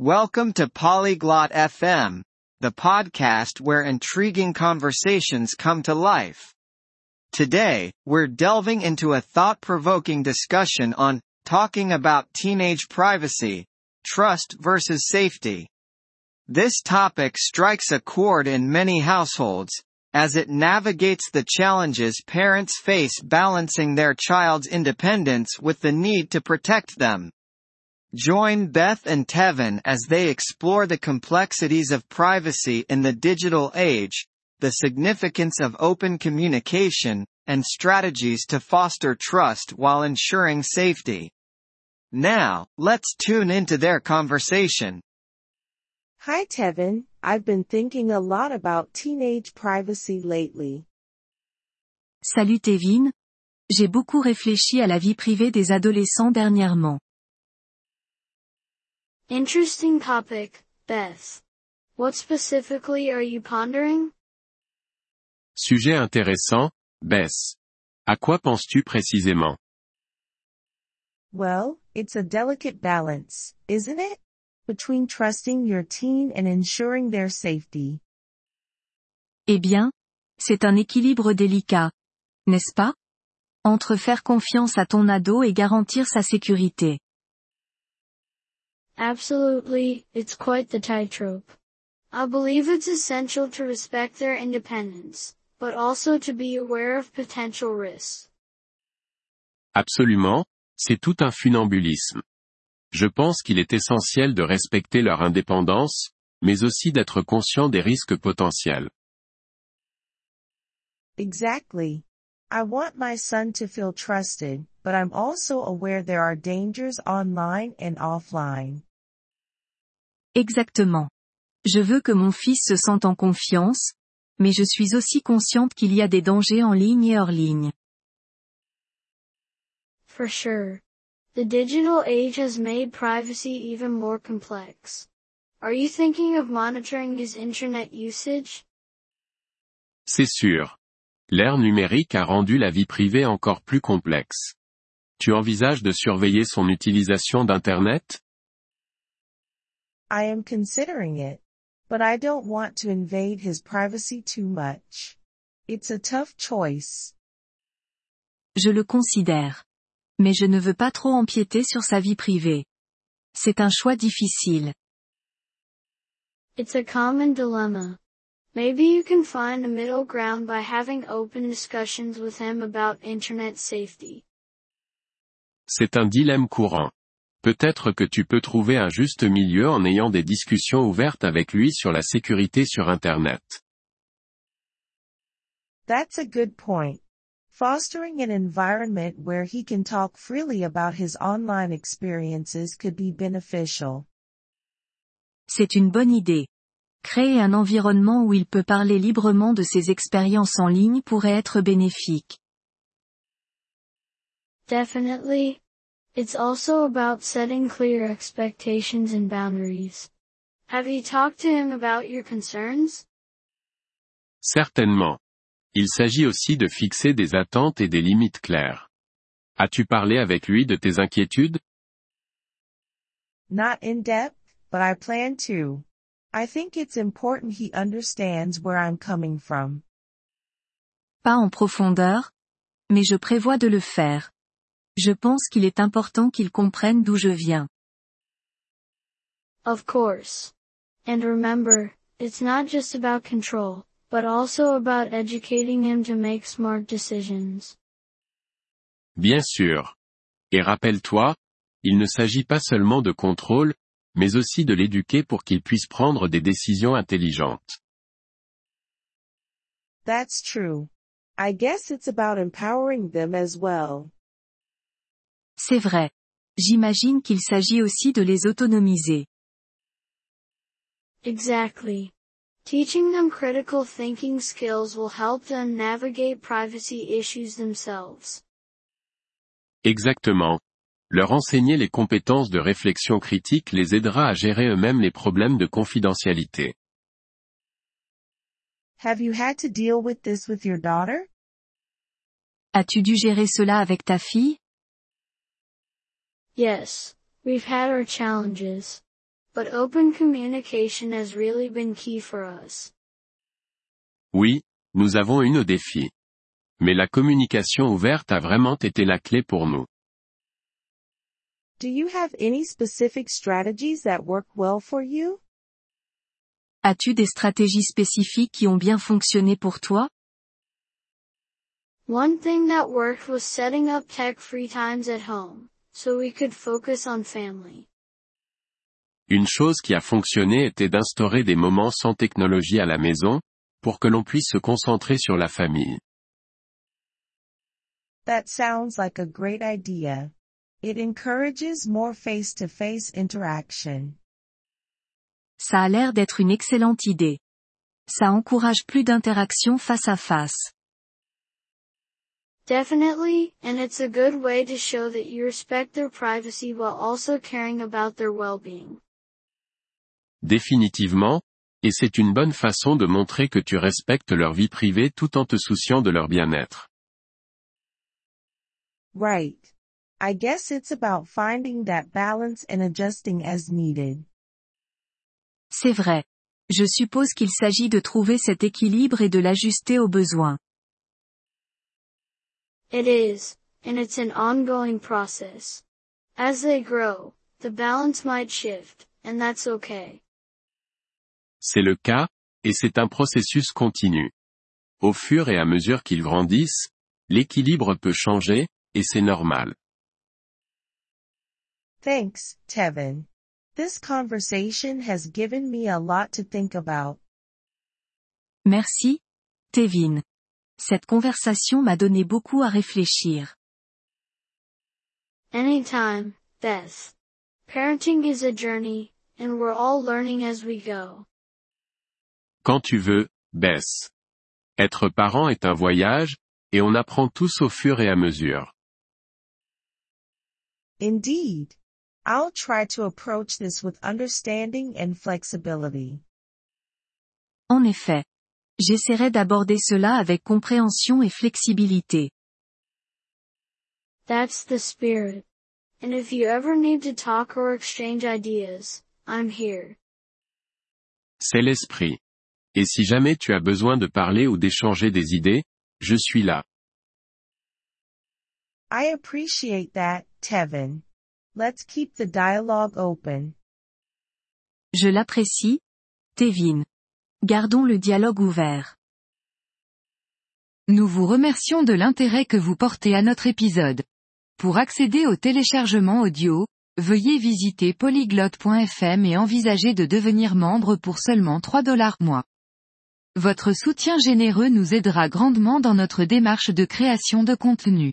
Welcome to Polyglot FM, the podcast where intriguing conversations come to life. Today, we're delving into a thought-provoking discussion on talking about teenage privacy, trust versus safety. This topic strikes a chord in many households, as it navigates the challenges parents face balancing their child's independence with the need to protect them. Join Beth and Tevin as they explore the complexities of privacy in the digital age, the significance of open communication, and strategies to foster trust while ensuring safety. Now, let's tune into their conversation. Hi Tevin, I've been thinking a lot about teenage privacy lately. Salut Tevin. J'ai beaucoup réfléchi à la vie privée des adolescents dernièrement. Interesting topic, Beth. What specifically are you pondering? Sujet intéressant, Bess. À quoi penses-tu précisément? Well, it's a delicate balance, isn't it? Between trusting your teen and ensuring their safety. Eh bien, c'est un équilibre délicat. N'est-ce pas? Entre faire confiance à ton ado et garantir sa sécurité. Absolutely, it's quite the tightrope. I believe it's essential to respect their independence, but also to be aware of potential risks. Absolument, c'est tout un funambulisme. Je pense qu'il est essentiel de respecter leur indépendance, mais aussi d'être conscient des risques potentiels. Exactly. I want my son to feel trusted, but I'm also aware there are dangers online and offline. Exactement. Je veux que mon fils se sente en confiance, mais je suis aussi consciente qu'il y a des dangers en ligne et hors ligne. For sure. The digital age has made privacy even more complex. Are you thinking of monitoring his internet usage? C'est sûr. L'ère numérique a rendu la vie privée encore plus complexe. Tu envisages de surveiller son utilisation d'Internet? I am considering it, but I don't want to invade his privacy too much. It's a tough choice. Je le considère. Mais je ne veux pas trop empiéter sur sa vie privée. C'est un choix difficile. It's a common dilemma. Maybe you can find a middle ground by having open discussions with him about internet safety. C'est un dilemme courant. Peut-être que tu peux trouver un juste milieu en ayant des discussions ouvertes avec lui sur la sécurité sur Internet. That's a good point. Fostering an environment where he can talk freely about his online experiences could be beneficial. C'est une bonne idée. Créer un environnement où il peut parler librement de ses expériences en ligne pourrait être bénéfique. Definitely. It's also about setting clear expectations and boundaries. Have you talked to him about your concerns? Certainement. Il s'agit aussi de fixer des attentes et des limites claires. As-tu parlé avec lui de tes inquiétudes? Not in depth, but I plan to. I think it's important he understands where I'm coming from. Pas en profondeur, mais je prévois de le faire. Je pense qu'il est important qu'il comprenne d'où je viens. Of course. And remember, it's not just about control, but also about educating him to make smart decisions. Bien sûr. Et rappelle-toi, il ne s'agit pas seulement de contrôle, mais aussi de l'éduquer pour qu'il puisse prendre des décisions intelligentes. That's true. I guess it's about empowering them as well. C'est vrai. J'imagine qu'il s'agit aussi de les autonomiser. Exactly. Teaching them critical thinking skills will help them navigate privacy issues themselves. Exactement. Leur enseigner les compétences de réflexion critique les aidera à gérer eux-mêmes les problèmes de confidentialité. Have you had to deal with this with your daughter? As-tu dû gérer cela avec ta fille? Yes, we've had our challenges. but open communication has really been key for us. Oui, nous avons eu nos défis. Mais la communication ouverte a vraiment été la clé pour nous. Do you have any specific strategies that work well for you? As-tu des stratégies spécifiques qui ont bien fonctionné pour toi? One thing that worked was setting up tech-free times at home, so we could focus on family. Une chose qui a fonctionné était d'instaurer des moments sans technologie à la maison, pour que l'on puisse se concentrer sur la famille. That sounds like a great idea. It encourages more face-to-face interaction. Ça a l'air d'être une excellente idée. Ça encourage plus d'interactions face à face. Definitely, and it's a good way to show that you respect their privacy while also caring about their well-being. Définitivement, et c'est une bonne façon de montrer que tu respectes leur vie privée tout en te souciant de leur bien-être. Right. I guess it's about finding that balance and adjusting as needed. C'est vrai. Je suppose qu'il s'agit de trouver cet équilibre et de l'ajuster aux besoins. It is, and it's an ongoing process. As they grow, the balance might shift, and that's okay. C'est le cas, et c'est un processus continu. Au fur et à mesure qu'ils grandissent, l'équilibre peut changer, et c'est normal. Thanks, Tevin. This conversation has given me a lot to think about. Merci, Tevin. Cette conversation m'a donné beaucoup à réfléchir. Anytime, Beth. Parenting is a journey, and we're all learning as we go. Quand tu veux, Bess. Être parent est un voyage, et on apprend tous au fur et à mesure. Indeed. I'll try to approach this with understanding and flexibility. En effet. J'essaierai d'aborder cela avec compréhension et flexibilité. That's the spirit. And if you ever need to talk or exchange ideas, I'm here. C'est l'esprit. Et si jamais tu as besoin de parler ou d'échanger des idées, je suis là. I appreciate that, Tevin. Let's keep the dialogue open. Je l'apprécie, Tevin. Gardons le dialogue ouvert. Nous vous remercions de l'intérêt que vous portez à notre épisode. Pour accéder au téléchargement audio, veuillez visiter polyglotte.fm et envisager de devenir membre pour seulement 3 dollars mois. Votre soutien généreux nous aidera grandement dans notre démarche de création de contenu.